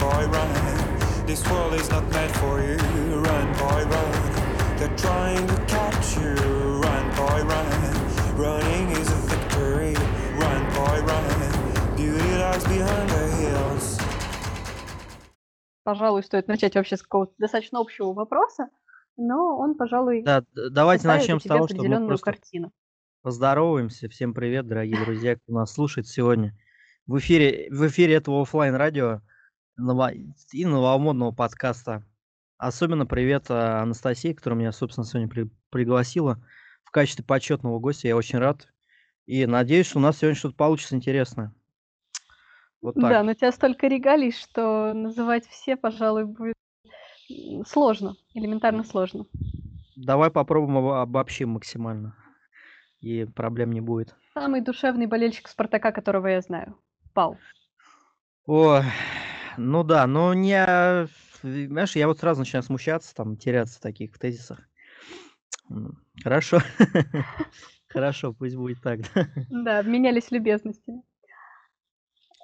boy, run. This world is not meant for you. Run, boy, run. They're trying to catch you. Run, boy, run. Running is a victory. Run, boy, run. Beauty lies behind the hills. Пожалуй, стоит начать вообще с какого-то достаточно общего вопроса, но он, пожалуй, Да, давайте начнем с того, что мы просто картину. поздороваемся. Всем привет, дорогие друзья, кто нас слушает сегодня. В эфире, в эфире этого оффлайн радио и новомодного подкаста. Особенно привет а, Анастасии, которая меня, собственно, сегодня при- пригласила в качестве почетного гостя. Я очень рад. И надеюсь, что у нас сегодня что-то получится интересное. Вот Да, так. но у тебя столько регалий, что называть все, пожалуй, будет сложно, элементарно сложно. Давай попробуем обо- обобщим максимально. И проблем не будет. Самый душевный болельщик Спартака, которого я знаю. Пал. Ой, ну да, но не... а, Знаешь, я вот сразу начинаю смущаться, там, теряться в таких тезисах. Хорошо. Хорошо, пусть будет так. да. Да, обменялись любезностями.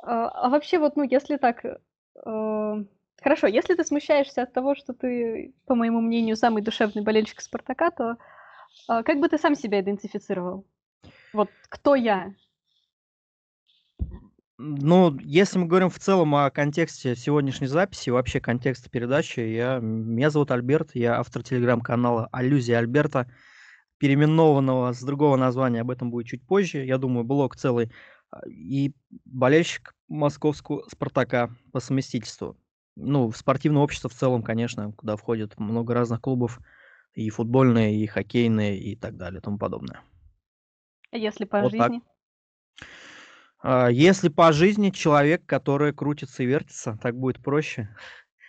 А, а вообще, вот, ну, если так... э, Хорошо, если ты смущаешься от того, что ты, по моему мнению, самый душевный болельщик Спартака, то а, как бы ты сам себя идентифицировал? Вот кто я? Ну, если мы говорим в целом о контексте сегодняшней записи, вообще контекста передачи, я, меня зовут Альберт, я автор телеграм-канала «Аллюзия Альберта», переименованного с другого названия, об этом будет чуть позже, я думаю, блог целый, а, и болельщик московского «Спартака» по совместительству. Ну, спортивное общество в целом, конечно, куда входит много разных клубов, и футбольные, и хоккейные, и так далее, и тому подобное. А Если по Вот так. жизни? А, Если по жизни человек, который крутится и вертится, так будет проще,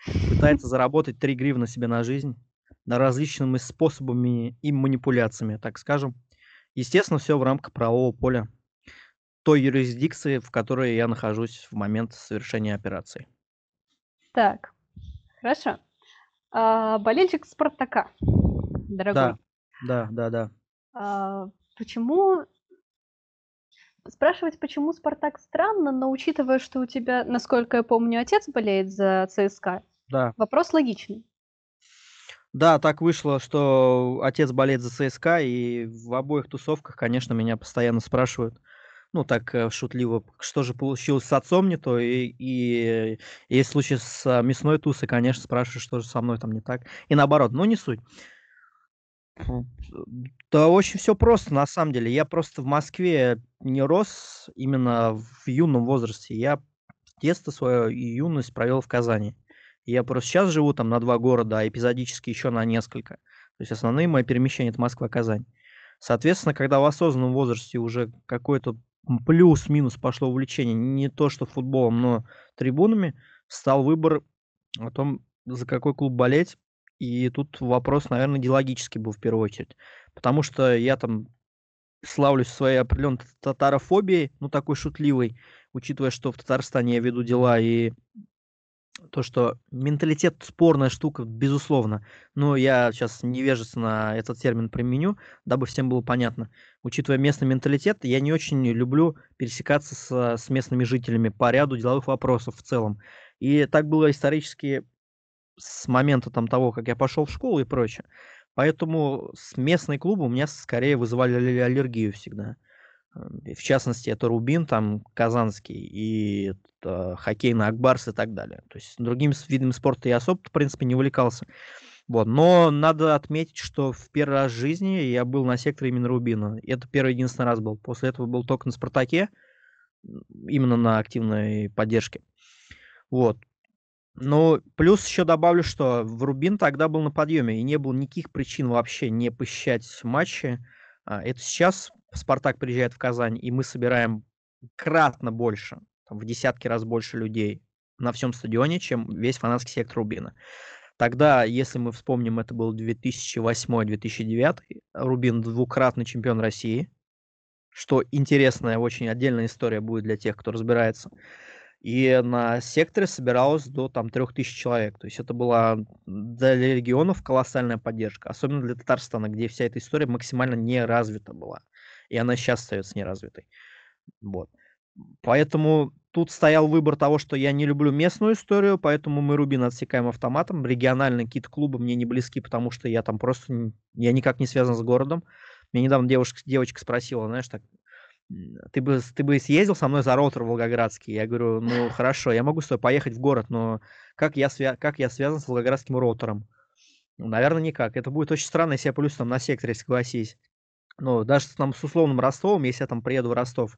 пытается заработать 3 гривны себе на жизнь, на различными способами и манипуляциями, так скажем. Естественно, все в рамках правового поля той юрисдикции, в которой я нахожусь в момент совершения операции. Так, хорошо. А, болельщик Спартака, дорогой. Да, да, да, да. А, почему... Спрашивать, почему Спартак странно, но учитывая, что у тебя, насколько я помню, отец болеет за ЦСКА, Да, вопрос логичный. да, так вышло, что отец болеет за ЦСКА, и в обоих тусовках, конечно, меня постоянно спрашивают, ну, так э, шутливо, что же получилось с отцом не то, и, и есть случай с а, мясной тусой, конечно, спрашивают, что же со мной там не так, и наоборот, ну, не суть. Да очень все просто, на самом деле. Я просто в Москве не рос именно в юном возрасте. Я детство свое и юность провел в Казани. Я просто сейчас живу там на два города, а эпизодически еще на несколько. То есть основные мои перемещения это Москва-Казань. Соответственно, когда в осознанном возрасте уже какой-то плюс-минус пошло увлечение не то что футболом, но трибунами, стал выбор о том, за какой клуб болеть. И тут вопрос, наверное, идеологический был в первую очередь. Потому что я там славлюсь своей определенной татарофобией, ну такой шутливой, учитывая, что в Татарстане я веду дела и то, что менталитет спорная штука, безусловно. Но я сейчас невежественно этот термин применю, дабы всем было понятно. Учитывая местный менталитет, я не очень люблю пересекаться с, с местными жителями по ряду деловых вопросов в целом. И так было исторически с момента там того, как я пошел в школу и прочее. Поэтому с местные клубы у меня скорее вызывали алле- аллергию всегда. Эм, В частности, это Рубин, там, Казанский, и э, хоккейный Акбарс и так далее. То есть другими видами спорта я особо, в принципе, не увлекался. Вот. Но надо отметить, что в первый раз в жизни я был на секторе именно Рубина. Это первый единственный раз был. После этого был только на Спартаке, именно на активной поддержке. Вот. Ну, плюс еще добавлю, что в Рубин тогда был на подъеме, и не было никаких причин вообще не посещать матчи. А, Это сейчас Спартак приезжает в Казань, и мы собираем кратно больше, в десятки раз больше людей на всем стадионе, чем весь фанатский сектор Рубина. Тогда, если мы вспомним, это был 2008-2009, Рубин двукратный чемпион России, что интересная, очень отдельная история будет для тех, кто разбирается. И на секторе собиралось до там 3000 человек. То есть это была для регионов колоссальная поддержка. Особенно для Татарстана, где вся эта история максимально не развита была. И она сейчас остается неразвитой. Вот. Поэтому тут стоял выбор того, что я не люблю местную историю, поэтому мы Рубин отсекаем автоматом. Региональные какие-то клубы мне не близки, потому что я там просто... Я никак не связан с городом. Меня недавно девушка, девочка спросила, знаешь, так, ты бы, ты бы съездил со мной за ротор Волгоградский? Я говорю, ну хорошо, я могу с тобой поехать в город, но как я, свя- как я связан с Волгоградским ротором? Ну, наверное, никак. Это будет очень странно, если я плюс там на секторе согласись. Ну, даже там с условным Ростовом, если я там приеду в Ростов,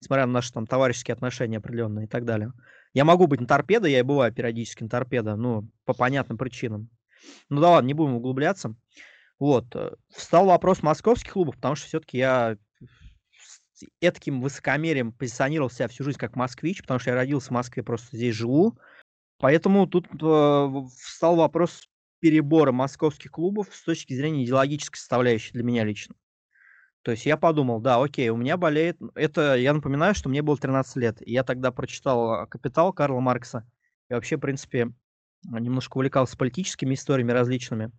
несмотря на наши там товарищеские отношения определенные и так далее. Я могу быть на торпедо, я и бываю периодически на торпедо, ну, по понятным причинам. Ну да ладно, не будем углубляться. Вот. Э, встал вопрос московских клубов, потому что все-таки я этаким высокомерием позиционировал себя всю жизнь как москвич, потому что я родился в Москве, просто здесь живу. Поэтому тут э, встал вопрос перебора московских клубов с точки зрения идеологической составляющей для меня лично. То есть я подумал, да, окей, у меня болеет... Это, я напоминаю, что мне было 13 лет. И я тогда прочитал «Капитал» Карла Маркса. И вообще, в принципе, немножко увлекался политическими историями различными.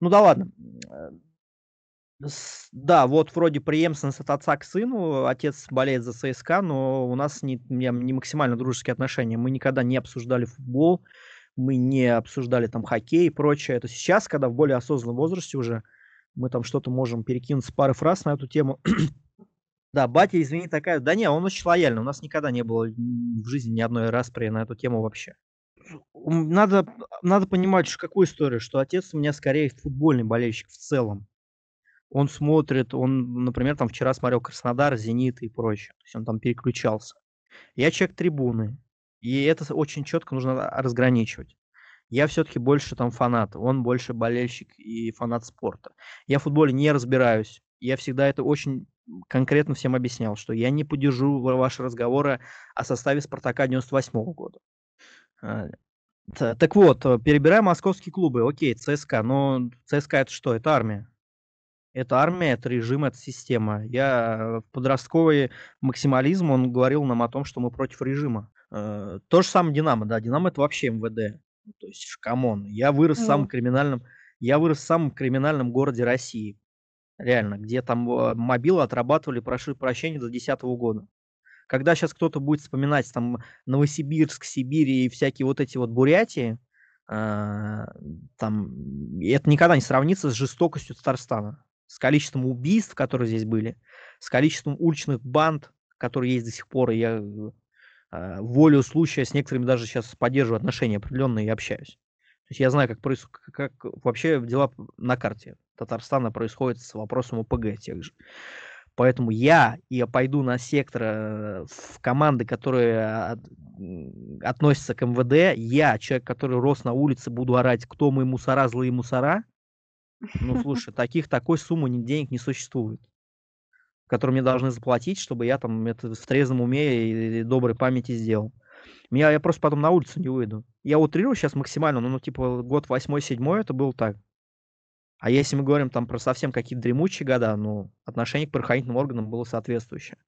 Ну да ладно. Да, вот вроде преемственность от отца к сыну. Отец болеет за ЦСКА, но у нас не, не, максимально дружеские отношения. Мы никогда не обсуждали футбол, мы не обсуждали там хоккей и прочее. Это сейчас, когда в более осознанном возрасте уже мы там что-то можем перекинуться пары фраз на эту тему. да, батя, извини, такая... Да не, он очень лояльный. У нас никогда не было в жизни ни одной распри на эту тему вообще. Надо, надо понимать, какую историю, что отец у меня скорее футбольный болельщик в целом. Он смотрит, он, например, там вчера смотрел Краснодар, Зенит и прочее. То есть он там переключался. Я человек трибуны. И это очень четко нужно разграничивать. Я все-таки больше там фанат, он больше болельщик и фанат спорта. Я в футболе не разбираюсь. Я всегда это очень конкретно всем объяснял, что я не поддержу ваши разговоры о составе Спартака 98 -го года. А, так вот, перебираем московские клубы. Окей, ЦСКА. Но ЦСКА это что? Это армия. Это армия, это режим, это система. Я в подростковый максимализм, он говорил нам о том, что мы против режима. Э, то же самое Динамо, да, Динамо это вообще МВД. То есть, come on, я вырос в самом криминальном, я вырос в самом криминальном городе России. Реально, где там э, мобилы отрабатывали прошу прощения до 2010 года. Когда сейчас кто-то будет вспоминать там Новосибирск, Сибирь и всякие вот эти вот Бурятии, э, там, это никогда не сравнится с жестокостью Татарстана, с количеством убийств, которые здесь были, с количеством уличных банд, которые есть до сих пор. И я а, волю случая с некоторыми даже сейчас поддерживаю отношения определенные и общаюсь. То есть я знаю, как, проис... как вообще дела на карте Татарстана происходят с вопросом ОПГ тех же. Поэтому я, я пойду на сектор э, в команды, которые относятся к МВД. Я, человек, который рос на улице, буду орать, кто мы мусора, злые мусора. Ну, слушай, таких, такой суммы денег не существует которые мне должны заплатить, чтобы я там это в трезвом уме и доброй памяти сделал. Меня, я просто потом на улицу не выйду. Я утрирую сейчас максимально, но ну, типа год восьмой, седьмой это был так. А если мы говорим там про совсем какие-то дремучие года, ну, отношение к правоохранительным органам было соответствующее.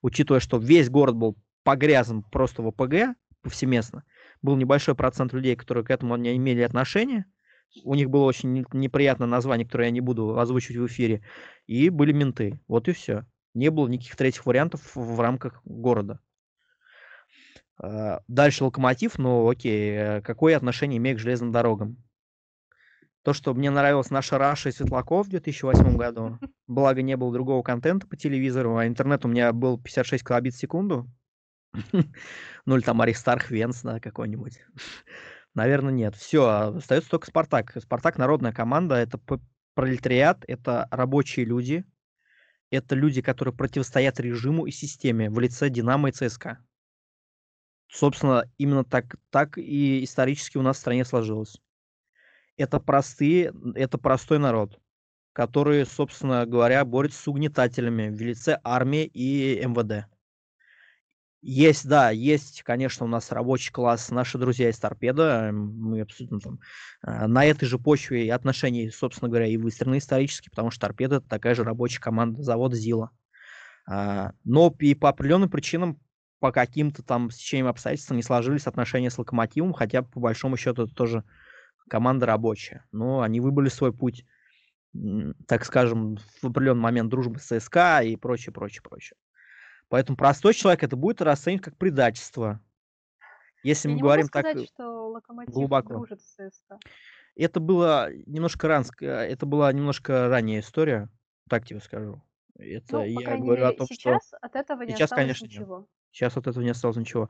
Учитывая, что весь город был погрязан просто в ОПГ повсеместно, был небольшой процент людей, которые к этому не имели отношения, у них было очень неприятное название, которое я не буду озвучивать в эфире, и были менты. Вот и все. Не было никаких третьих вариантов в рамках города. А, дальше локомотив, ну окей, э, какое отношение имеет к железным дорогам? То, что мне нравилась наша Раша и Светлаков в 2008 году, благо не было другого контента по телевизору, а интернет у меня был 56 килобит в секунду. Ну или там Аристарх Венс, да, какой-нибудь. Наверное, нет. Все, остается только Спартак. Спартак народная команда, это пролетариат, это рабочие люди, это люди, которые противостоят режиму и системе в лице Динамо и ЦСКА. Собственно, именно так, так и исторически у нас в стране сложилось. Это простые, это простой народ, который, собственно говоря, борется с угнетателями в лице армии и МВД. Есть, да, есть, конечно, у нас рабочий класс, наши друзья из Торпеда, мы абсолютно там э, на этой же почве и отношений, собственно говоря, и выстроены исторически, потому что Торпеда это такая же рабочая команда завода ЗИЛа. А, но и по определенным причинам, по каким-то там стечениям обстоятельств не сложились отношения с Локомотивом, хотя по большому счету это тоже команда рабочая. Но они выбрали свой путь, так скажем, в определенный момент дружбы с ЦСКА и прочее, прочее, прочее. Поэтому простой человек это будет расценивать как предательство. Если Я мы говорим так сказать, э, что Локомотив глубоко. Это было немножко ранск, э, это была немножко ранняя история, так тебе скажу. Это Ну, я говорю о мере, том, что сейчас от этого не сейчас, осталось конечно, нет. ничего. Сейчас от этого не осталось ничего.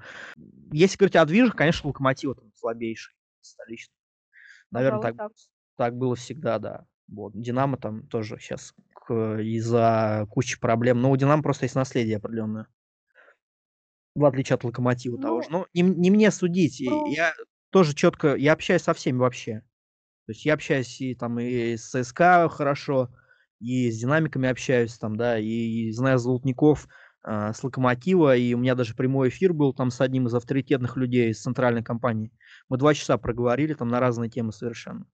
Если говорить о движах, конечно, Локомотив там слабейший, столичный. Наверное, Пожалуй, так, так. так было всегда, да. Вот. Динамо там тоже сейчас из-за кучи проблем. Но у Динамо просто есть наследие определенное. В отличие от Локомотива того Ну, же. Ну, не, не мне судить. про... Я тоже четко, я общаюсь со всеми вообще. То есть я общаюсь и там и с ЦСКА хорошо, и с динамиками общаюсь там, да, и, и знаю золотников а, с Локомотива, и у меня даже прямой эфир был там с одним из авторитетных людей из центральной компании. Мы два часа проговорили там на разные темы совершенно.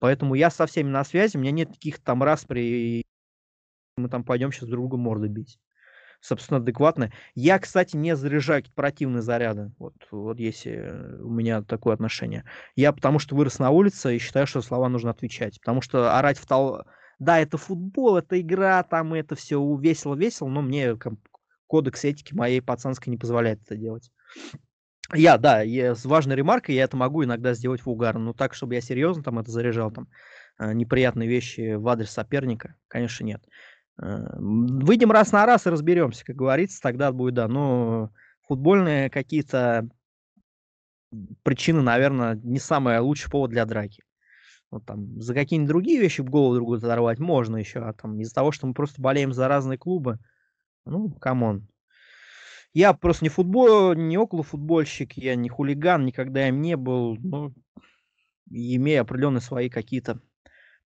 Поэтому я со всеми на связи, у меня нет каких-то там распри, мы там пойдем сейчас друг друга морды бить. Собственно, адекватно. Я, кстати, не заряжаю какие-то противные заряды. Вот, вот если у меня такое отношение. Я потому что вырос на улице и считаю, что слова нужно отвечать. Потому что орать в тол... Да, это футбол, это игра, там это все весело-весело, но мне кодекс этики моей пацанской не позволяет это делать. Я, да, я, с важной ремаркой я это могу иногда сделать в угар, но так, чтобы я серьезно там это заряжал, там, неприятные вещи в адрес соперника, конечно, нет. Выйдем раз на раз и разберемся, как говорится, тогда будет, да. Но футбольные какие-то причины, наверное, не самый лучший повод для драки. Вот там за какие-нибудь другие вещи голову другую оторвать можно еще, а там из-за того, что мы просто болеем за разные клубы, ну, come on. Я просто не футбол, не около футбольщик, я не хулиган, никогда им не был, но имея определенные свои какие-то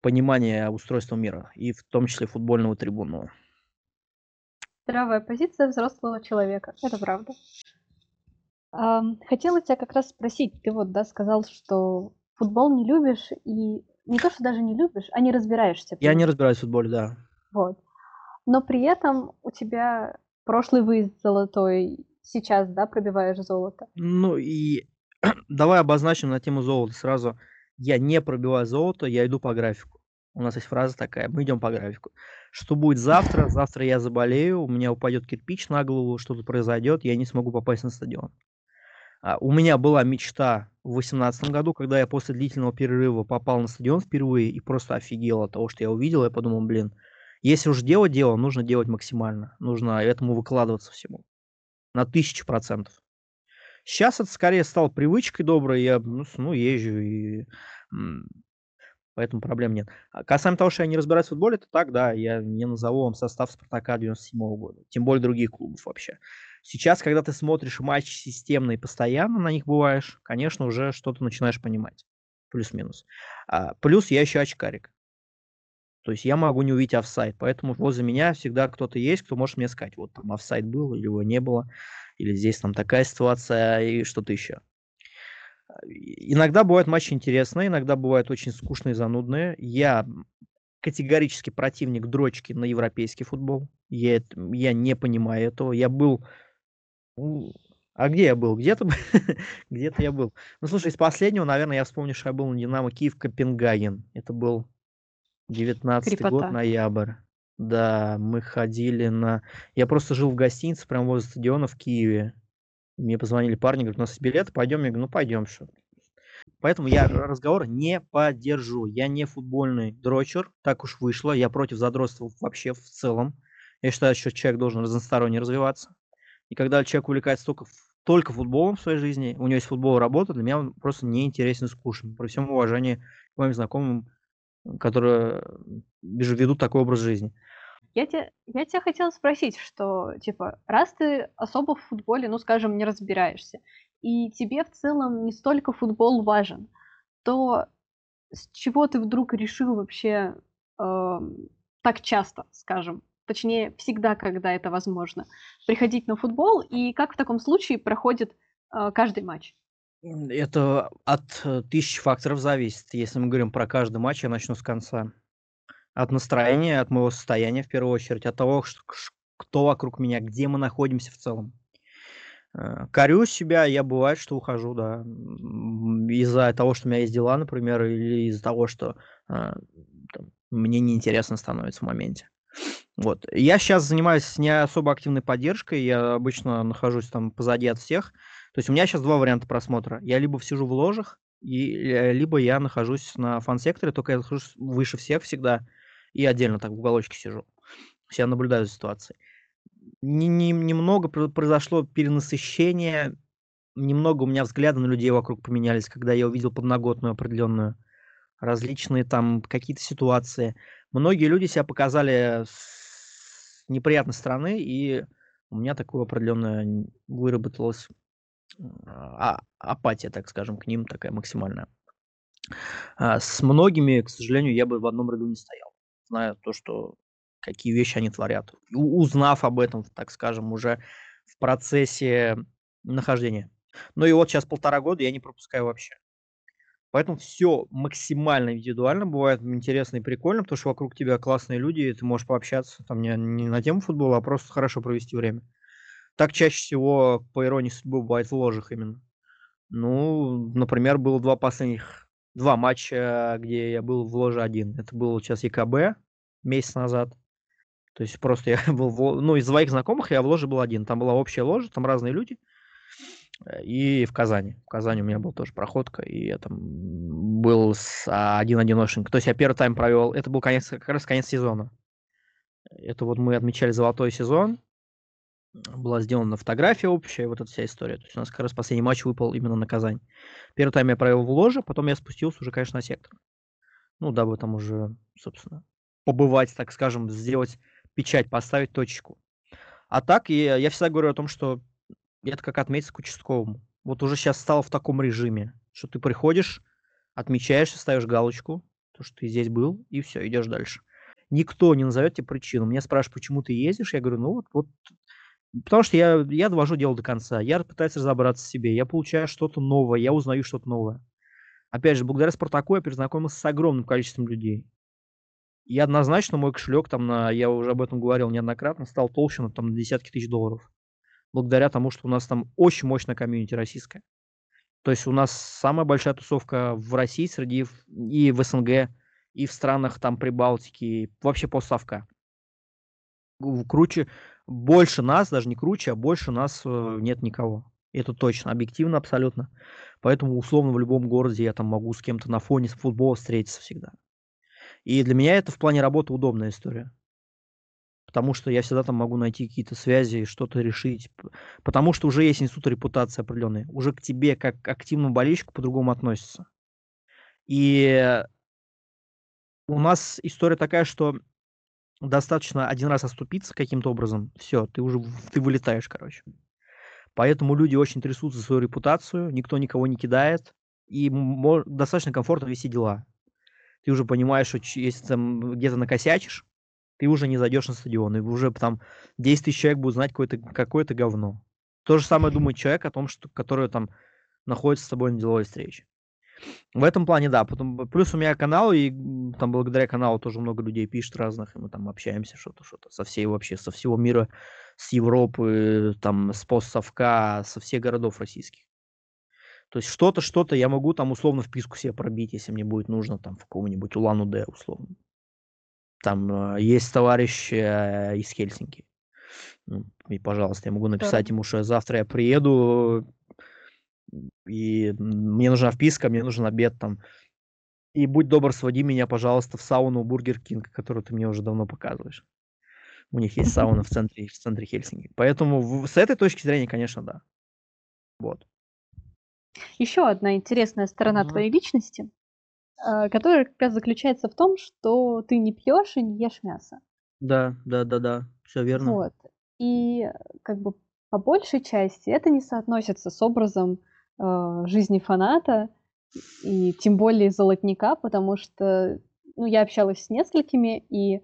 понимания устройства мира, и в том числе футбольного трибунного. Здравая позиция взрослого человека, это правда. Хотела тебя как раз спросить, ты вот, да, сказал, что футбол не любишь, и не то, что даже не любишь, а не разбираешься. Я не разбираюсь в футболе, да. Вот. Но при этом у тебя прошлый выезд золотой, сейчас, да, пробиваешь золото. Ну и давай обозначим на тему золота сразу. Я не пробиваю золото, я иду по графику. У нас есть фраза такая, мы идем по графику. Что будет завтра? Завтра я заболею, у меня упадет кирпич на голову, что-то произойдет, я не смогу попасть на стадион. А, у меня была мечта в 2018 году, когда я после длительного перерыва попал на стадион впервые и просто офигел от того, что я увидел. Я подумал, блин, если уж делать дело, нужно делать максимально. Нужно этому выкладываться всему. На тысячу процентов. Сейчас это скорее стало привычкой доброй. Я ну, ну, езжу и поэтому проблем нет. А касаемо того, что я не разбираюсь в футболе, то так, да, я не назову вам состав Спартака 97 года. Тем более других клубов вообще. Сейчас, когда ты смотришь матчи системно и постоянно на них бываешь, конечно, уже что-то начинаешь понимать. Плюс-минус. А, плюс я еще очкарик. То есть я могу не увидеть офсайд, поэтому возле меня всегда кто-то есть, кто может мне сказать, вот там офсайд был, или его не было, или здесь там такая ситуация, и что-то еще. А, Иногда бывают матчи интересные, иногда бывают очень скучные, занудные. Я категорически противник дрочки на европейский футбол. Я, я не понимаю этого. Я был... А где я был? Где-то где-то я был. Ну, слушай, из последнего, наверное, я вспомню, что я был на Динамо Киев Копенгаген. Это был 19 год, ноябрь. Да, мы ходили на... Я просто жил в гостинице прямо возле стадиона в Киеве. Мне позвонили парни, говорят, у нас есть билеты, пойдем. Я говорю, ну пойдем, что. Поэтому я разговор не поддержу. Я не футбольный дрочер, так уж вышло. Я против задротства вообще в целом. Я считаю, что человек должен разносторонне развиваться. И когда человек увлекается только, только футболом в своей жизни, у него есть футбол работа, для меня он просто неинтересен и скучен. При всем уважении к моим знакомым, которые ведут такой образ жизни. Я тебя, я тебя хотела спросить, что, типа, раз ты особо в футболе, ну, скажем, не разбираешься, и тебе в целом не столько футбол важен, то с чего ты вдруг решил вообще эм, так часто, скажем, точнее, всегда, когда это возможно, приходить на футбол, и как в таком случае проходит э, каждый матч? Это от э, тысячи факторов зависит. Если мы говорим про каждый матч, я начну с конца. От настроения, от моего состояния в первую очередь, от того, ш- кто вокруг меня, где мы находимся в целом. Э, Корю себя, я бывает, что ухожу, да, из-за того, что у меня есть дела, например, или из-за того, что э, там, мне неинтересно становится в моменте. Вот. Я сейчас занимаюсь не особо активной поддержкой, я обычно нахожусь там позади от всех. То есть у меня сейчас два варианта просмотра. Я либо сижу в ложах, и, э, либо я нахожусь на фан-секторе, только я нахожусь выше всех всегда и отдельно так в уголочке сижу. Я наблюдаю за ситуацией. Не, не, немного произошло перенасыщение, немного у меня взгляды на людей вокруг поменялись, когда я увидел подноготную определенную, различные там какие-то ситуации. Многие люди себя показали с неприятной стороны, и у меня такое определенное выработалось а, апатия, так скажем, к ним такая максимальная. А, с многими, к сожалению, я бы в одном ряду не стоял, зная то, что какие вещи они творят, узнав об этом, так скажем, уже в процессе нахождения. Ну и вот сейчас полтора года я не пропускаю вообще. Поэтому все максимально индивидуально, бывает интересно и прикольно, потому что вокруг тебя классные люди, и ты можешь пообщаться там не, не на тему футбола, а просто хорошо провести время. Так чаще всего, по иронии судьбы, бывает в ложах именно. Ну, например, было два последних, два матча, где я был в ложе один. Это был сейчас ЕКБ месяц назад. То есть просто я был, в, ну, из своих знакомых я в ложе был один. Там была общая ложа, там разные люди. Э, и в Казани. В Казани у меня был тоже проходка, и я там был с а, один-одиночник. То есть я первый тайм провел, это был конец, как раз конец сезона. Это вот мы отмечали золотой сезон, была сделана фотография общая, вот эта вся история. То есть у нас как раз последний матч выпал именно на Казань. Первый тайм я провел в ложе, потом я спустился уже, конечно, на сектор. Ну, дабы там уже, собственно, побывать, так скажем, сделать печать, поставить точку. А так, я, я всегда говорю о том, что это как отметиться к участковому. Вот уже сейчас стало в таком режиме, что ты приходишь, отмечаешь, ставишь галочку, то, что ты здесь был, и все, идешь дальше. Никто не назовет тебе причину. Меня спрашивают, почему ты ездишь, я говорю, ну вот, вот Потому что я, я довожу дело до конца, я пытаюсь разобраться в себе, я получаю что-то новое, я узнаю что-то новое. Опять же, благодаря Спартаку я перезнакомился с огромным количеством людей. И однозначно мой кошелек там на, я уже об этом говорил неоднократно, стал толще на там на десятки тысяч долларов. Благодаря тому, что у нас там очень мощная комьюнити российская. То есть у нас самая большая тусовка в России среди и в СНГ, и в странах там Прибалтики, вообще постсовка. Круче, больше нас, даже не круче, а больше нас э, нет никого. Это точно, объективно абсолютно. Поэтому, условно, в любом городе я там могу с кем-то на фоне футбола встретиться всегда. И для меня это в плане работы удобная история. Потому что я всегда там могу найти какие-то связи, что-то решить. Потому что уже есть институт репутации определенной. Уже к тебе, как к активному болельщику, по-другому относятся. И у нас история такая, что достаточно один раз оступиться каким-то образом, все, ты уже ты вылетаешь, короче. Поэтому люди очень трясут за свою репутацию, никто никого не кидает, и достаточно комфортно вести дела. Ты уже понимаешь, что если там где-то накосячишь, ты уже не зайдешь на стадион, и уже там 10 тысяч человек будут знать какое-то какое говно. То же самое думает человек о том, что, который там находится с тобой на деловой встрече. В этом плане, да. Потом, плюс у меня канал, и там благодаря каналу тоже много людей пишет разных, и мы там общаемся что-то, что-то со всей вообще, со всего мира, с Европы, там, с постсовка, со всех городов российских. То есть что-то, что-то я могу там условно вписку себе пробить, если мне будет нужно там в какого-нибудь Улан-Удэ условно. Там э, есть товарищ э, из Хельсинки. Ну, и, пожалуйста, я могу написать ему, что завтра я приеду, и мне нужна вписка, мне нужен обед там. И будь добр, своди меня, пожалуйста, в сауну Burger King, которую ты мне уже давно показываешь. У них есть сауна в центре, в центре Хельсинки. Поэтому в, с этой точки зрения, конечно, да. Вот. Еще одна интересная сторона mm-hmm. твоей личности, э, которая как раз заключается в том, что ты не пьешь и не ешь мясо. Да, да, да, да, все верно. Вот. И как бы по большей части это не соотносится с образом э, жизни фаната, и тем более золотника, потому что ну, я общалась с несколькими, и, э,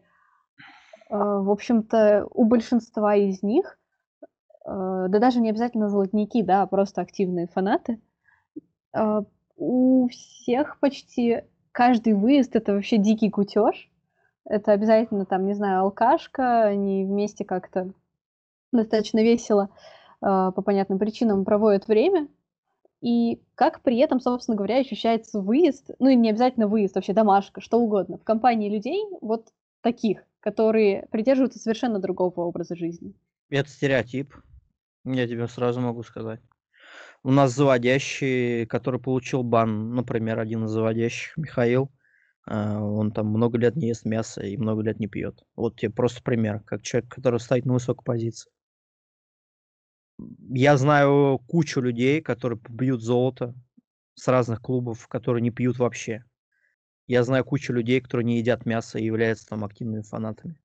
в общем-то, у большинства из них, э, да даже не обязательно золотники, да, а просто активные фанаты, э, у всех почти каждый выезд это вообще дикий кутеж. Это обязательно там, не знаю, алкашка, они вместе как-то достаточно весело э, по понятным причинам проводят время и как при этом, собственно говоря, ощущается выезд, ну и не обязательно выезд, вообще домашка, что угодно, в компании людей, вот таких, которые придерживаются совершенно другого образа жизни. Это стереотип. Я тебе сразу могу сказать. У нас заводящий, который получил бан, например, один из заводящих, Михаил, а, он там много лет не ест мясо и много лет не пьет. Вот тебе просто пример, как человек, который стоит на высокой позиции. Я знаю кучу людей, которые бьют золото с разных клубов, которые не пьют вообще. Я знаю кучу людей, которые не едят мясо и являются там активными фанатами.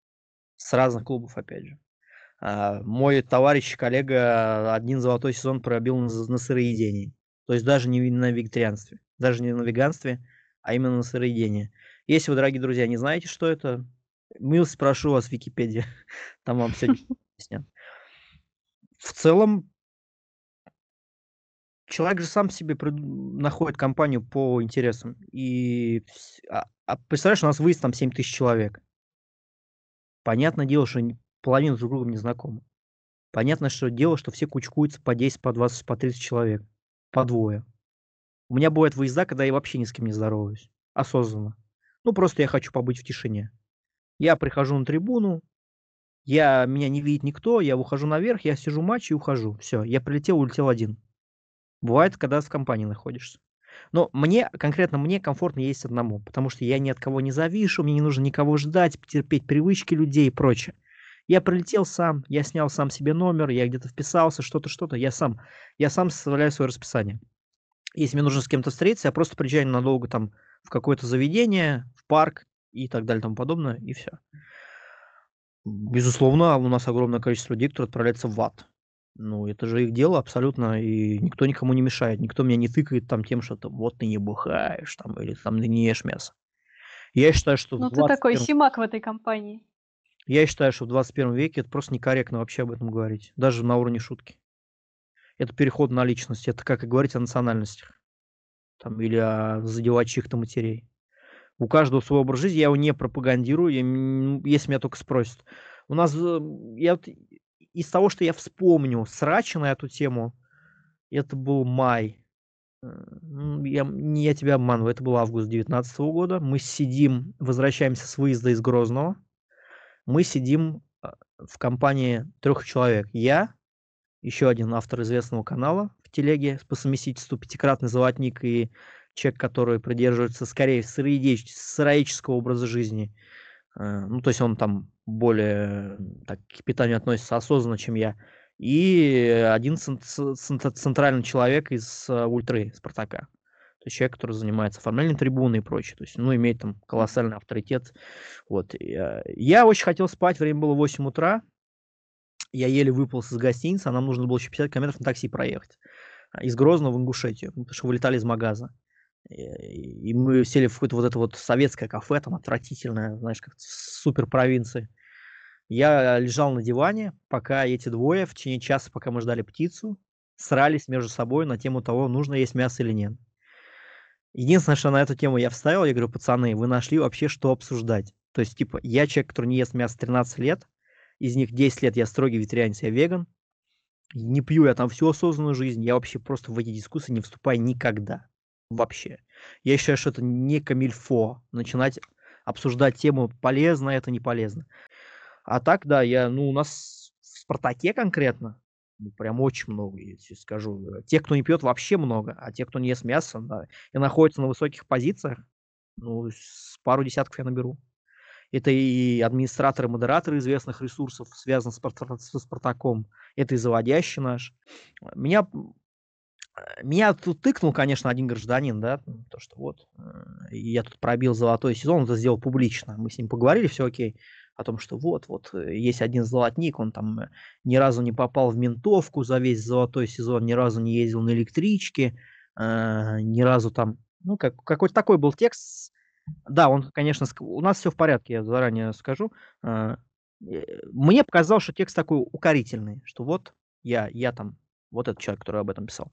С разных клубов, опять же. А, мой товарищ, коллега один золотой сезон пробил на, на сыроедении. То есть даже не на вегетарианстве, даже не на веганстве, а именно на сыроедении. Если вы, дорогие друзья, не знаете, что это, милость прошу вас в Википедии. Там вам все объяснят. В целом, человек же сам себе находит компанию по интересам. И а, а представляешь, у нас выезд там 7 тысяч человек. Понятное дело, что половина друг другом не знакомы. Понятно, что дело, что все кучкуются по 10, по 20, по 30 человек. По двое. У меня бывают выезда, когда я вообще ни с кем не здороваюсь. Осознанно. Ну, просто я хочу побыть в тишине. Я прихожу на трибуну, я, меня не видит никто, я ухожу наверх, я сижу матч и ухожу. Все, я прилетел, улетел один. Бывает, когда в компании находишься. Но мне, конкретно мне комфортно есть одному, потому что я ни от кого не завишу, мне не нужно никого ждать, терпеть привычки людей и прочее. Я прилетел сам, я снял сам себе номер, я где-то вписался, что-то, что-то, я сам, я сам составляю свое расписание. Если мне нужно с кем-то встретиться, я просто приезжаю надолго там в какое-то заведение, в парк и так далее и тому подобное, и все. Безусловно, у нас огромное количество людей, которые отправляются в ад. Ну, это же их дело абсолютно, и никто никому не мешает. Никто меня не тыкает там тем, что там, вот ты не бухаешь, там, или там ты не ешь мясо. Я считаю, что... Ну, ты такой симак в этой компании. Я считаю, что в 21 веке это просто некорректно вообще об этом говорить. Даже на уровне шутки. Это переход на личность. Это как и говорить о национальностях. Там, или о задевать чьих-то матерей. У каждого свой образ жизни. Я его не пропагандирую, если меня только спросят. У нас... Э, я, из того, что я вспомню, срача на эту тему, это был май. Э, я, не я тебя обманываю, это был август 2019 года. Мы сидим, возвращаемся с выезда из Грозного. Мы сидим а, в компании трех человек. Я, еще один автор известного канала в телеге по совместительству, пятикратный золотник и человек, который придерживается скорее сыроедческого образа жизни. Э, ну, то есть он там более так, к питанию относится осознанно, чем я. И один центральный человек из э, ультры Спартака. То есть человек, который занимается оформлением трибуны и прочее. То есть, ну, имеет там колоссальный авторитет. Вот. Э, я очень хотел спать, время было 8 утра. Я еле выполз из гостиницы, а нам нужно было еще 50 километров на такси проехать. Из Грозного в Ингушетию, потому что вылетали из магаза. И мы сели в какое-то вот это вот советское кафе, там отвратительное, знаешь, как супер провинции. Я лежал на диване, пока эти двое в течение часа, пока мы ждали птицу, срались между собой на тему того, нужно есть мясо или нет. Единственное, что на эту тему я вставил, я говорю, пацаны, вы нашли вообще что обсуждать. То есть, типа, я человек, который не ест мясо 13 лет, из них 10 лет я строгий ветерианец, я веган, не пью я там всю осознанную жизнь, я вообще просто в эти дискуссии не вступаю никогда вообще. Я считаю, что это не камильфо начинать обсуждать тему, полезно это, не полезно. А так, да, я, ну, у нас в «Спартаке» конкретно, ну, прям очень много, если скажу. Тех, кто не пьет, вообще много, а те, кто не ест мясо, да, и находится на высоких позициях, ну, с пару десятков я наберу. Это и администраторы, модераторы известных ресурсов, связанных с Спартаком. Это и заводящий наш. Меня меня тут тыкнул, конечно, один гражданин, да, то, что вот, э, я тут пробил золотой сезон, он это сделал публично. Мы с ним поговорили, все окей, о том, что вот, вот, э, есть один золотник, он там э, ни разу не попал в ментовку за весь золотой сезон, ни разу не ездил на электричке, э, ни разу там, ну, как, какой-то такой был текст. Да, он, конечно, у нас все в порядке, я заранее скажу. Мне показалось, что текст такой укорительный, что вот я, я там вот этот человек, который об этом писал.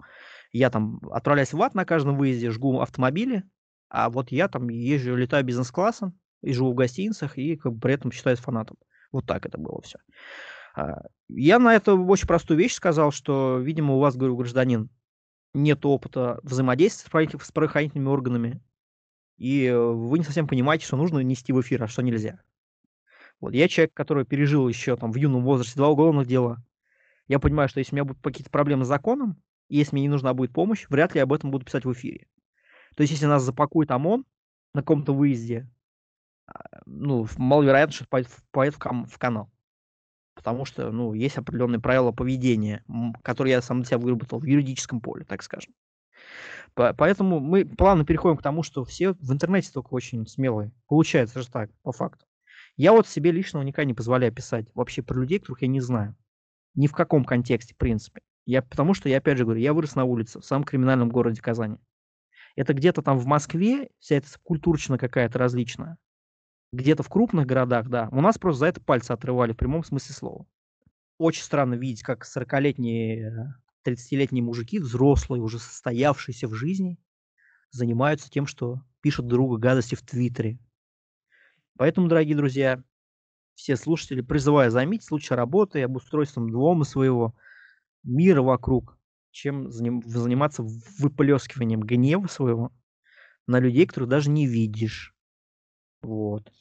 Я там отправляюсь в ад на каждом выезде, жгу автомобили, а вот я там езжу, летаю бизнес-классом, и живу в гостиницах, и как бы при этом считаюсь фанатом. Вот так это было все. А, я на это очень простую вещь сказал, что, видимо, у вас, говорю, гражданин, нет опыта взаимодействия с правоохранительными органами, и вы не совсем понимаете, что нужно нести в эфир, а что нельзя. Вот я человек, который пережил еще там в юном возрасте два уголовных дела. Я понимаю, что если у меня будут какие-то проблемы с законом, и если мне не нужна будет помощь, вряд ли я об этом буду писать в эфире. То есть, если нас запакует ОМОН на каком-то выезде, а, ну, маловероятно, что это поедет в, канал. Потому что, ну, есть определенные правила поведения, которые я сам для себя выработал в юридическом поле, так скажем. Поэтому мы плавно переходим к тому, что все в интернете только очень смелые. Получается же так, по факту. Я вот себе личного никогда не позволяю писать вообще про людей, которых я не знаю. Ни в каком контексте, в принципе. Я, потому что, я опять же говорю, я вырос на улице, в самом криминальном городе Казани. Это где-то там в Москве вся эта культурщина какая-то различная. Где-то в крупных городах, да. У нас просто за это пальцы отрывали в прямом смысле слова. Очень странно видеть, как 40-летние, 30-летние мужики, взрослые, уже состоявшиеся в жизни, занимаются тем, что пишут другу гадости в Твиттере. Поэтому, дорогие друзья, все слушатели, призываю заметить лучше работой, обустройством дома своего, мира вокруг, чем заниматься выплескиванием гнева своего на людей, которых даже не видишь. Вот.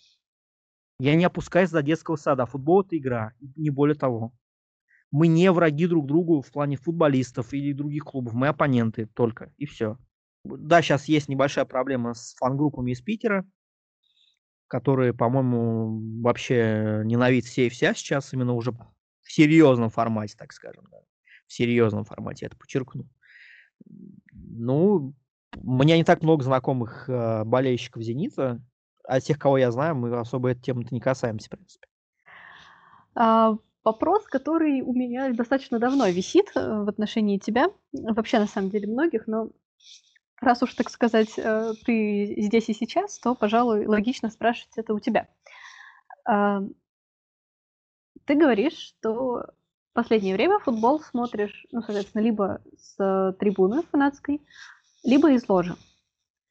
Я не опускаюсь до детского сада. Футбол это игра, не более того. Мы не враги друг другу в плане футболистов или других клубов. Мы оппоненты только, и все. Да, сейчас есть небольшая проблема с фан-группами из Питера, которые, по-моему, вообще ненавидят все и вся сейчас, именно уже в серьезном формате, так скажем. Да. В серьезном формате, это подчеркну. Ну, у меня не так много знакомых э, болельщиков «Зенита», а тех, кого я знаю, мы особо эту тему не касаемся, в принципе. А, вопрос, который у меня достаточно давно висит э, в отношении тебя, вообще на самом деле многих, но раз уж, так сказать, э, ты здесь и сейчас, то, пожалуй, логично спрашивать это у тебя. А, ты говоришь, что в последнее время футбол смотришь, ну, соответственно, либо с трибуны фанатской, либо из ложи.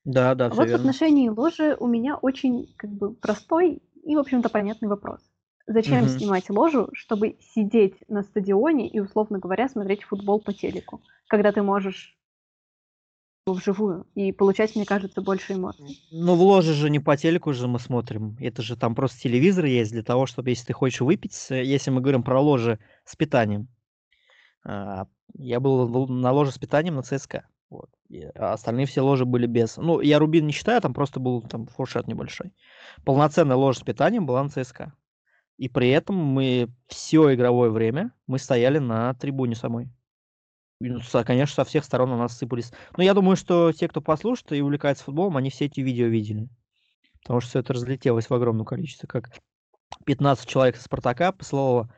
Да, да, Вот в верно. отношении ложи у меня очень как бы простой и, в общем-то, понятный вопрос. Зачем Мгм. снимать ложу, чтобы сидеть на стадионе и, условно говоря, смотреть футбол по телеку, когда ты можешь вживую и получать, мне кажется, больше эмоций? Ну, в ложе же не по телеку же мы смотрим. Это же там просто телевизор есть для того, чтобы, если ты хочешь выпить, если мы говорим про ложе с питанием. а, Я был на ложе с питанием на ЦСКА. Вот. А остальные все ложи были без. Ну, я Рубин не считаю, там просто был там фуршет небольшой. Полноценная ложа с питанием была на ЦСКА. И при этом мы все игровое время мы стояли на трибуне самой. Конечно, со всех сторон на нас сыпались. Но я думаю, что те, кто послушает и увлекается футболом, они все эти видео видели. Потому что все это разлетелось в огромном количестве. Как 15 человек из Спартака посылало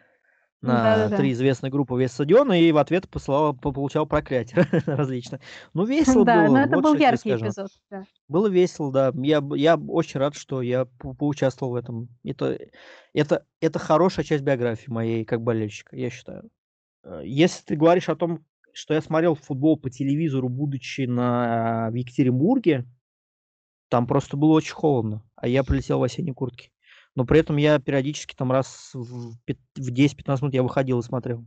на Да-да-да. три известные группы весь стадион, и в ответ посылал, по- получал проклятие различно. Ну, весело Да, было. но это вот был яркий скажу. эпизод. да. Было весело, да. Я, я очень рад, что я по- поучаствовал в этом. Это, это, это хорошая часть биографии моей как болельщика, я считаю. Э, Если ты говоришь о том, что я смотрел футбол по телевизору, будучи на, в Екатеринбурге, там просто было очень холодно, а я прилетел в осенней куртке. Но при этом я периодически там раз в пят- в 10-15 минут я выходил и смотрел.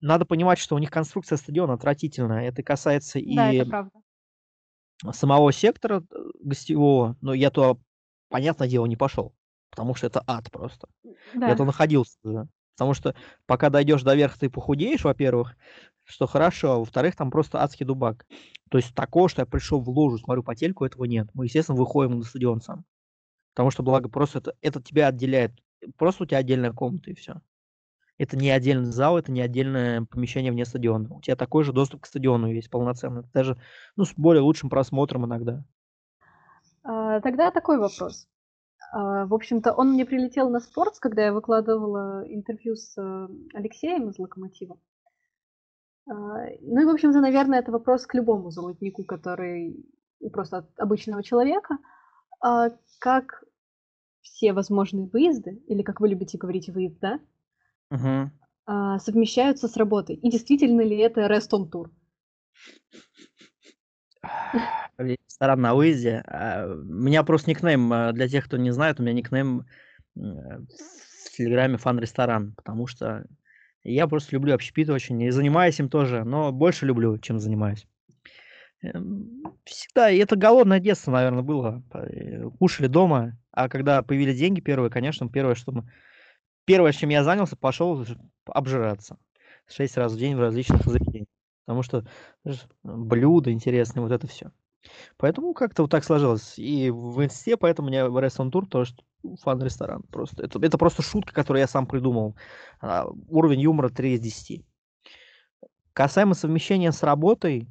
Надо понимать, что у них конструкция стадиона отвратительная. Это касается Да, и это самого сектора э, гостевого, но я туда, понятное дело, не пошел, потому что это ад просто. Я Да. то находился. Потому что пока дойдешь до верха, ты похудеешь, во-первых, что хорошо, а во-вторых, там просто адский дубак. То есть такого, что я пришел в ложу, смотрю по телеку, этого нет. Мы, естественно, выходим на стадион сам. Потому что, благо, просто это, это тебя отделяет. Просто у тебя отдельная комната и все. Это не отдельный зал, это не отдельное помещение вне стадиона. У тебя такой же доступ к стадиону есть полноценный. Даже ну, с более лучшим просмотром иногда. А, Тогда такой вопрос. А, В общем-то, он мне прилетел на спортс, когда я выкладывала интервью с э, Алексеем из Локомотива. А, Ну и, в общем-то, наверное, это вопрос к любому золотнику, который просто от обычного человека. А Как все возможные выезды, или как вы любите говорить, выезд, да, а, совмещаются с работой? И действительно ли это rest on tour? Ресторан на выезде. У меня просто никнейм, для тех, кто не знает, у меня никнейм в Телеграме фан-ресторан, потому что я просто люблю общепит очень и занимаюсь им тоже, но больше люблю, чем занимаюсь. Эм, всегда, и это голодное детство, наверное, было. Э, кушали дома, а когда появились деньги первые, конечно, первое, что мы... Первое, чем я занялся, пошел обжираться. Шесть раз в день в различных заведениях. Потому что блюда интересные, вот это все. Поэтому как-то вот так сложилось. И в инсте, поэтому у меня в Restaurant Tour тоже фан-ресторан. Просто. Это, это просто шутка, которую я сам придумал. А, уровень юмора 3 из 10. Касаемо совмещения с работой,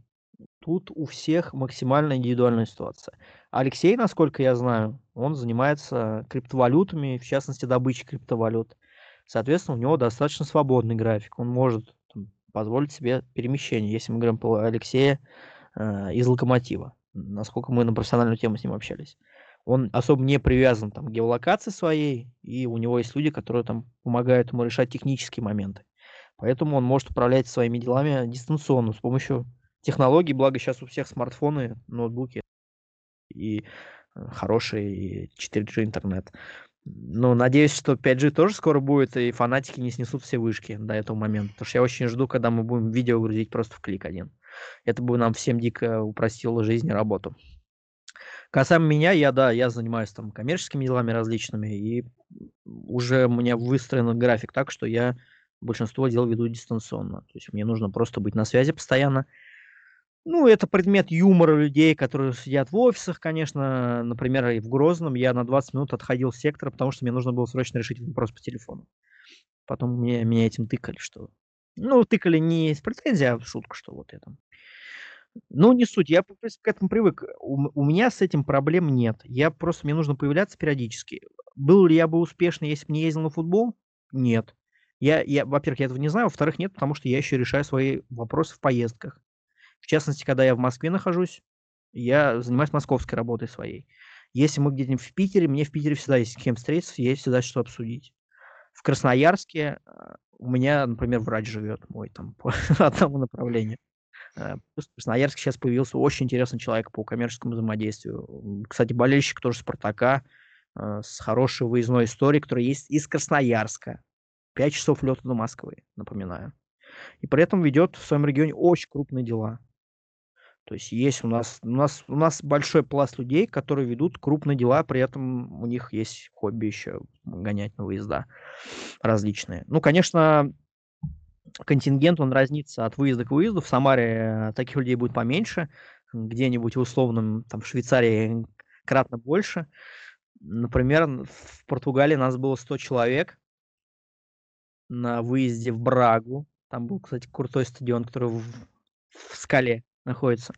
тут у всех максимально индивидуальная ситуация. Алексей, насколько я знаю, он занимается криптовалютами, в частности, добычей криптовалют. Соответственно, у него достаточно свободный график. Он может там, позволить себе перемещение, если мы говорим про Алексея э, из Локомотива, насколько мы на профессиональную тему с ним общались. Он особо не привязан там, к геолокации своей, и у него есть люди, которые там помогают ему решать технические моменты. Поэтому он может управлять своими делами дистанционно с помощью технологий, благо сейчас у всех смартфоны, ноутбуки и э, хороший 4G интернет. Ну, надеюсь, что 5G тоже скоро будет, и фанатики не снесут все вышки до этого момента. Потому что я очень жду, когда мы будем видео грузить просто в клик один. Это бы нам всем дико упростило жизнь и работу. Касаемо меня, я, да, я занимаюсь там коммерческими делами различными, и уже у меня выстроен график так, что я большинство дел веду дистанционно. То есть мне нужно просто быть на связи постоянно, ну, это предмет юмора людей, которые сидят в офисах, конечно. Например, и в Грозном я на 20 минут отходил в сектор, потому что мне нужно было срочно решить вопрос по телефону. Потом мне, меня этим тыкали, что... Ну, тыкали не с претензией, а в шутку, что вот это. Ну, не суть, я к этому привык. У, у меня с этим проблем нет. Я просто, мне нужно появляться периодически. Был ли я бы успешный, если бы не ездил на футбол? Нет. Я, я, во-первых, я этого не знаю, во-вторых, нет, потому что я еще решаю свои вопросы в поездках. В частности, когда я в Москве нахожусь, я занимаюсь московской работой своей. Если мы где-нибудь в Питере, мне в Питере всегда есть с кем встретиться, есть всегда что обсудить. В Красноярске а, у меня, например, врач живет мой там по одному направлению. А, плюс в сейчас появился очень интересный человек по коммерческому взаимодействию. Кстати, болельщик тоже Спартака а, с хорошей выездной историей, которая есть из Красноярска. Пять часов лета до Москвы, напоминаю. И при этом ведет в своем регионе очень крупные дела. То есть есть у нас, у нас, у нас большой пласт людей, которые ведут крупные дела, при этом у них есть хобби еще гонять на выезда различные. Ну, конечно, контингент, он разнится от выезда к выезду. В Самаре таких людей будет поменьше, где-нибудь условном, там, в Швейцарии кратно больше. Например, в Португалии нас было 100 человек на выезде в Брагу. Там был, кстати, крутой стадион, который в, в скале находится.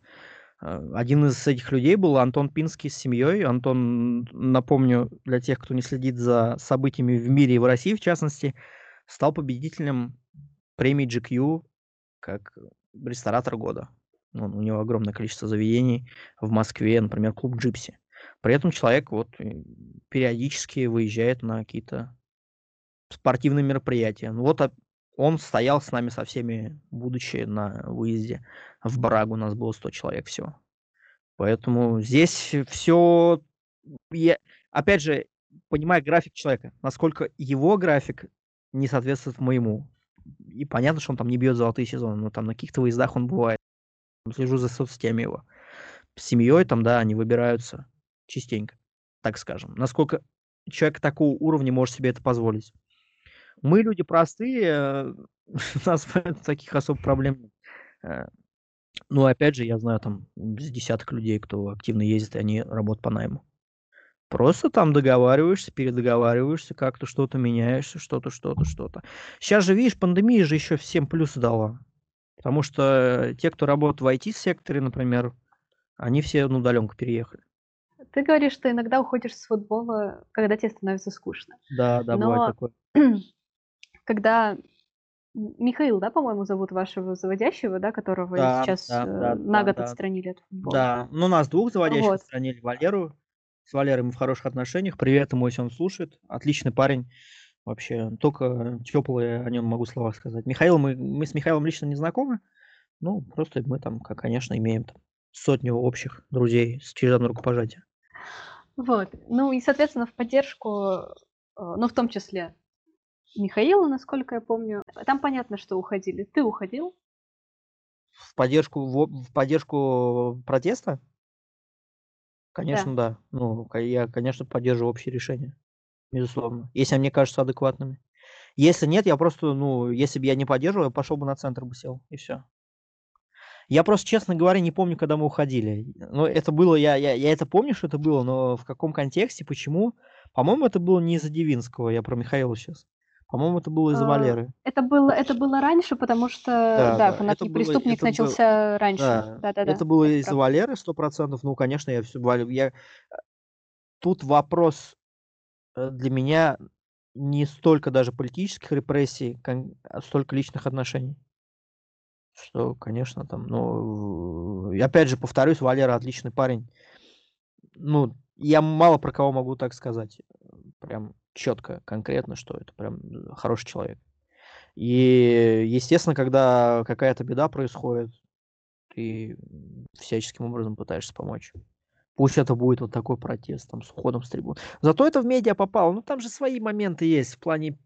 А, один из этих людей был Антон Пинский с семьей. Антон, напомню, для тех, кто не следит за событиями в мире и в России, в частности, стал победителем премии GQ как ресторатор года. Ну, у него огромное количество заведений в Москве, например, клуб Джипси. При этом человек вот э, периодически выезжает на какие-то спортивные мероприятия. Ну вот он стоял с нами со всеми, будучи на выезде в Брагу, у нас было 100 человек всего. Поэтому здесь все... Я, опять же, понимаю график человека, насколько его график не соответствует моему. И понятно, что он там не бьет золотые сезоны, но там на каких-то выездах он бывает. Слежу за соцсетями его. С семьей там, да, они выбираются частенько, так скажем. Насколько человек такого уровня может себе это позволить. Мы люди простые, у нас таких особых проблем нет. Э, ну, опять же, я знаю там с десяток людей, кто активно ездит, и они работают по найму. Просто там договариваешься, передоговариваешься, как-то что-то меняешься, что-то, что-то, что-то. Сейчас же, видишь, пандемия же еще всем плюсы дала. Потому что те, кто работает в IT-секторе, например, они все на удаленку переехали. Ты говоришь, что иногда уходишь с футбола, когда тебе становится скучно. Да, да, Но бывает такое. когда Михаил, да, по-моему, зовут вашего заводящего, да, которого Да, сейчас да, э, да, на да, год да. отстранили от футбола. Да, ну нас двух заводящих Вот. отстранили. Валеру. С Валерой мы в хороших отношениях. Привет ему, если он слушает. Отличный парень. Вообще, только теплые о нем могу слова сказать. Михаил, мы, мы с Михаилом лично не знакомы. Ну, просто мы там, как, конечно, имеем там сотню общих друзей с через одно рукопожатие. Вот. Ну и, соответственно, в поддержку, э, ну, в том числе Михаила, насколько я помню, там понятно, что уходили. Ты уходил, в поддержку, в, в поддержку протеста? Да. Конечно, да. Ну, ка- я, конечно, поддерживаю общее решение. Безусловно. Если они кажутся адекватными. Если нет, я просто, ну, если бы я не поддерживал, я пошел бы на центр бы сел, и все. Я просто, честно говоря, не помню, когда мы уходили. Ну, это было, я, я, я это помню, что это было, но в каком контексте, почему? По-моему, это было не из-за Дивинского, я про Михаила сейчас. По-моему, это было из-за А, Валеры. Это было, это было раньше, потому что, Да, да, да, было, преступник было, начался раньше. да, Да-да-да, это было ты из-за. Валеры сто процентов. Ну, конечно, я все, я тут вопрос э, для меня не столько даже политических репрессий, а столько личных отношений. Что, конечно, там, ну, и опять же, повторюсь, Валера отличный парень. Ну, я мало про кого могу так сказать. Прям четко, конкретно, что это прям э, хороший человек. И, естественно, когда какая-то беда происходит, ты всяческим образом пытаешься помочь. Пусть это будет вот такой протест там с уходом с трибун. Зато это в медиа попало. Ну, там же свои моменты есть в плане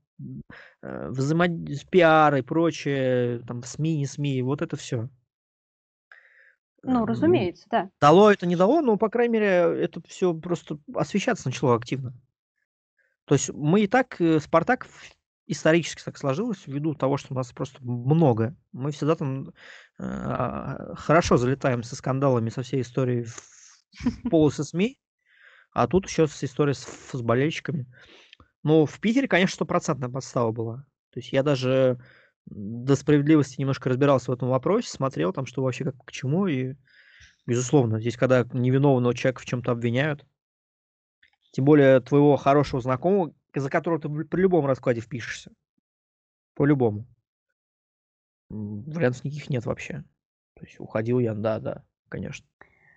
э, с пиара и прочее, там, СМИ, не СМИ, вот это все. Ну, разумеется, да. Дало это, не дало, но, по крайней мере, это все просто освещаться начало активно. То есть мы и так, э, Спартак исторически так сложилось, ввиду того, что у нас просто много. Мы всегда там э, хорошо залетаем со скандалами, со всей историей в полосы СМИ, а тут еще с историей с, с болельщиками. Ну, в Питере, конечно, стопроцентная подстава была. То есть я даже до справедливости немножко разбирался в этом вопросе, смотрел там, что вообще как к чему, и, безусловно, здесь, когда невиновного человека в чем-то обвиняют, тем более твоего хорошего знакомого, за которого ты при любом раскладе впишешься. По-любому. Вариантов никаких нет вообще. То есть уходил я, да, да, конечно.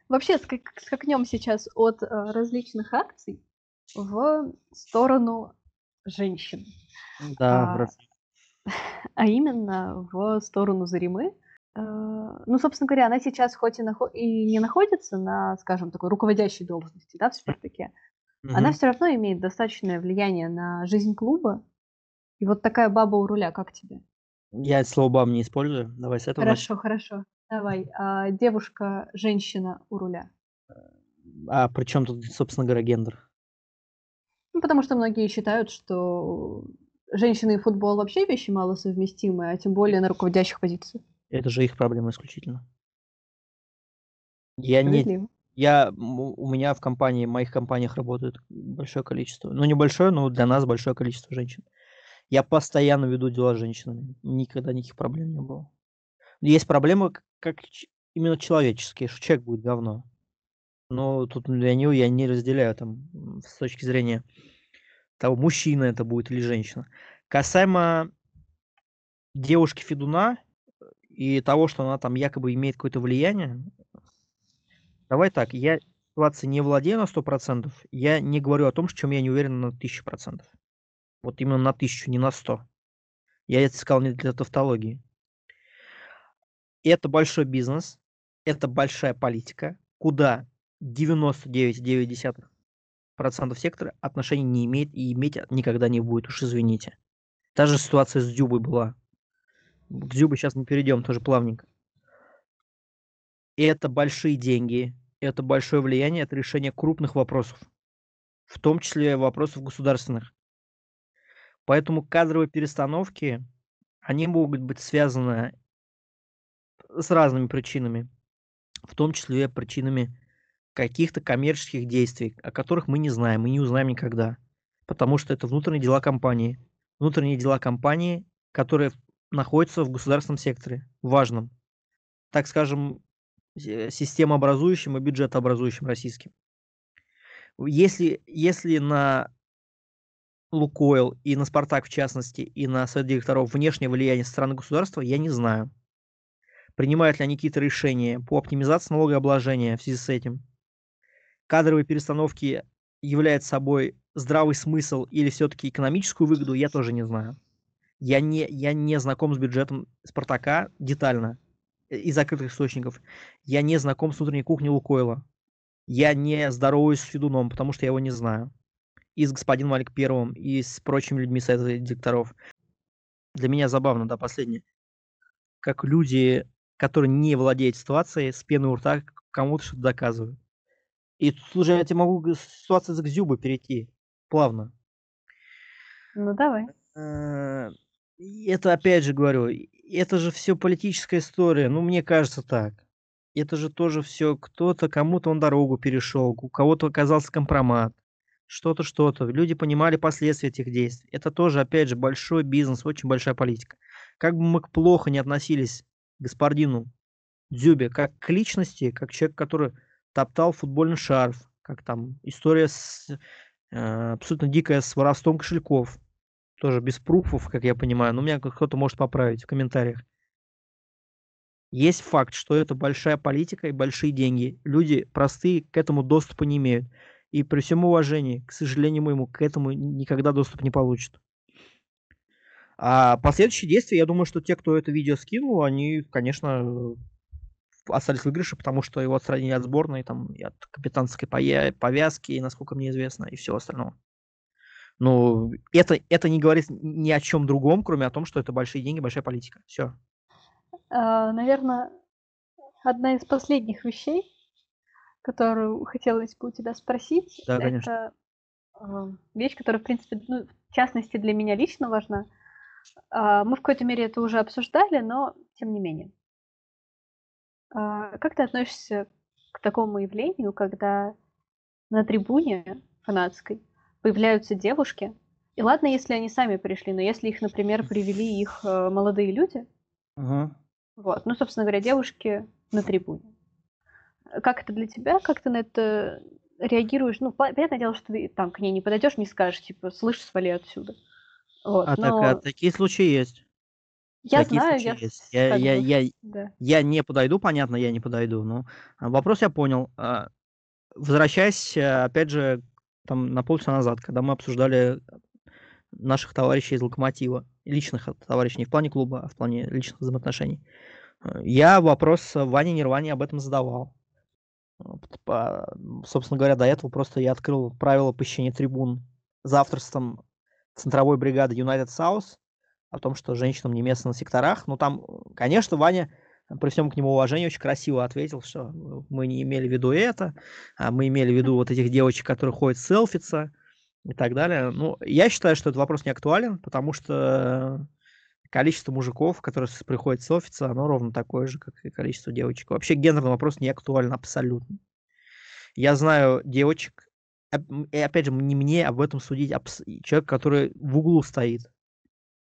Вообще скак- скакнем сейчас от э, различных акций в сторону женщин, Да, а, брат. а именно в сторону Заримы. Э, Ну, собственно говоря, она сейчас хоть и, нахо- и не находится на, скажем, такой руководящей должности, да, в Спартаке, она Мгм. все равно имеет достаточное влияние на жизнь клуба. И вот такая баба у руля, как тебе? Я это слово баб не использую. Давай с этого начнем. Хорошо, хорошо. Давай. а, девушка, женщина у руля. А при чем тут, собственно говоря, гендер? Ну, потому что многие считают, что женщины и футбол вообще вещи малосовместимые, а тем более на руководящих позициях. Это же их проблема исключительно. Я не. Я, у меня в компании, в моих компаниях работает большое количество, ну небольшое, но для нас большое количество женщин. Я постоянно веду дела с женщинами, никогда никаких проблем не было. Есть проблемы как именно человеческие, что человек будет говно. Но тут для него я не разделяю там с точки зрения того, мужчина это будет или женщина. Касаемо девушки Федуна и того, что она там якобы имеет какое-то влияние, давай так, я ситуацией не владею на 100%, я не говорю о том, в чем я не уверен на 1000%. Вот именно на 1000, не на 100. Я это сказал не для тавтологии. Это большой бизнес, это большая политика, куда 99,9% сектора отношений не имеет и иметь никогда не будет, уж извините. Та же ситуация с Дзюбой была. К Дзюбе сейчас мы перейдем тоже плавненько. Это большие деньги, это большое влияние, это решение крупных вопросов, в том числе вопросов государственных. Поэтому кадровые перестановки, они могут быть связаны с разными причинами, в том числе причинами каких-то коммерческих действий, о которых мы не знаем и не узнаем никогда, потому что это внутренние дела компании. Внутренние дела компании, которые находятся в государственном секторе, важном, так скажем, системообразующим и бюджетообразующим российским. Если, если на Лукойл и на Спартак в частности, и на совет директоров внешнее влияние со стороны государства, я не знаю. Принимают ли они какие-то решения по оптимизации налогообложения в связи с этим? Кадровые перестановки являются собой здравый смысл или все-таки экономическую выгоду, я тоже не знаю. Я не, я не знаком с бюджетом Спартака детально из закрытых источников. Я не знаком с внутренней кухней Лукойла. Я не здороваюсь с Федуном, потому что я его не знаю. И с господином Малик Первым, и с прочими людьми совета директоров. Для меня забавно, да, последнее. Как люди который не владеет ситуацией, с пеной у рта кому-то что-то доказывает. И, слушай, я тебе могу ситуацию к Зюбы перейти плавно. Ну, давай. Э, это, опять же говорю, это же все политическая история. Ну, мне кажется так. Это же тоже все кто-то, кому-то он дорогу перешел, у кого-то оказался компромат, что-то, что-то. Люди понимали последствия этих действий. Это тоже, опять же, большой бизнес, очень большая политика. Как бы мы плохо не относились к господину Дзюбе, как к личности, как человек, который топтал футбольный шарф, как там история с э, абсолютно дикая с воровством кошельков, тоже без пруфов, как я понимаю, но меня кто-то может поправить в комментариях. Есть факт, что это большая политика и большие деньги. Люди простые к этому доступа не имеют. И при всем уважении, к сожалению моему, к этому никогда доступ не получат. А последующие действия, я думаю, что те, кто это видео скинул, они, конечно, остались в выигрыше, потому что его отстранили от сборной, там, и от капитанской повязки, насколько мне известно, и всего остального. Но это, это не говорит ни о чем другом, кроме о том, что это большие деньги, большая политика. Все. А, наверное, одна из последних вещей, которую хотелось бы у тебя спросить, Да, это конечно. а, вещь, которая, в принципе, ну, в частности, для меня лично важна. А, Мы в какой-то мере это уже обсуждали, но тем не менее. Как ты относишься к такому явлению, когда на трибуне фанатской появляются девушки, и ладно, если они сами пришли, но если их, например, привели их э, молодые люди, Ага. вот, ну, собственно говоря, девушки на трибуне. Как это для тебя? Как ты на это реагируешь? Ну, по- понятное дело, что ты там к ней не подойдешь, не скажешь, типа, слышь, свали отсюда. Вот, А, так, а но такие случаи есть. я Такие знаю, случаи я есть. Я, я, бы, я, да. я не подойду, понятно, я не подойду. Но а, вопрос я понял. А, Возвращаясь, а, опять же, там на полчаса назад, когда мы обсуждали наших товарищей из Локомотива, личных товарищей, не в плане клуба, а в плане личных взаимоотношений, э, я вопрос Ване Нирване об этом задавал. По- Собственно говоря, до этого просто я открыл правила посещения трибун за авторством центровой бригады United South о том, что женщинам не место на секторах. Ну, там, э, конечно, Ваня, э, при всем к нему уважении, очень красиво ответил, что э, мы не имели в виду это, а мы имели в виду вот этих девочек, которые ходят селфиться и так далее. Ну, я считаю, что этот вопрос не актуален, потому что количество мужиков, которые приходят селфиться, оно ровно такое же, как и количество девочек. Вообще гендерный вопрос не актуален абсолютно. Я знаю девочек, м, и опять же, не мне об этом судить, и человек, который в углу стоит.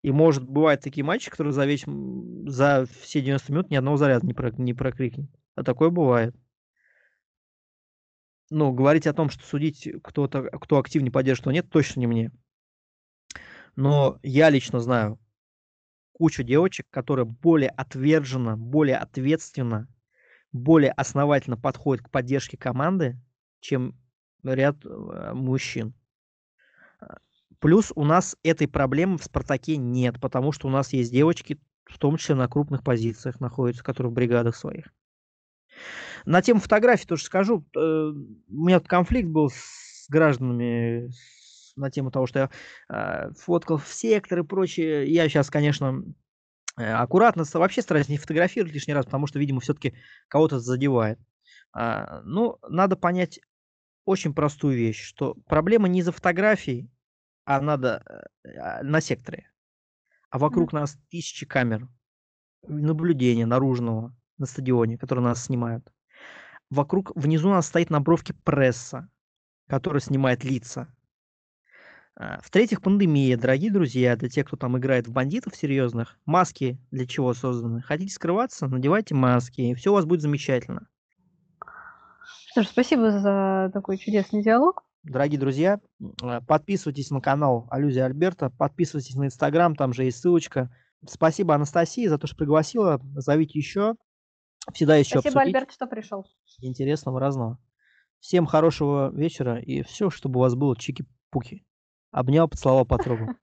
И может, бывают такие матчи, которые за, весь, за все 90 минут ни одного заряда не, про, не прокрикнет. А такое бывает. Ну, говорить о том, что судить, кто-то, кто активнее поддерживает, кто нет, точно не мне. Но я лично знаю кучу девочек, которые более отверженно, более ответственно, более основательно подходят к поддержке команды, чем ряд э, мужчин. Плюс у нас этой проблемы в «Спартаке» нет, потому что у нас есть девочки, в том числе на крупных позициях находятся, которые в бригадах своих. На тему фотографий тоже скажу. э, У меня конфликт был с гражданами на тему того, что я э, фоткал в сектор и прочее. Я сейчас, конечно, э, аккуратно вообще стараюсь не фотографировать лишний раз, потому что, видимо, все-таки кого-то задевает. А, Ну, надо понять очень простую вещь, что проблема не за фотографией, а надо э, а, на секторе. А вокруг нас тысячи камер наблюдения наружного на стадионе, которые нас снимают. Вокруг, внизу у нас стоит на бровке пресса, которая снимает лица. А, В-третьих, пандемия, дорогие друзья, для тех, кто там играет в бандитов серьезных, маски для чего созданы? Хотите скрываться? Надевайте маски, и все у вас будет замечательно. Что ж, спасибо за такой чудесный диалог. Дорогие друзья, а, подписывайтесь на канал Алюзия Альберта, подписывайтесь на Инстаграм, там же есть ссылочка. Спасибо Анастасии за то, что пригласила. Зовите еще. Всегда что Спасибо, обсудить. Альберт, что пришел. Интересного, разного. Всем хорошего вечера и все, чтобы у вас было чики-пуки. Обнял, поцеловал, потрогал.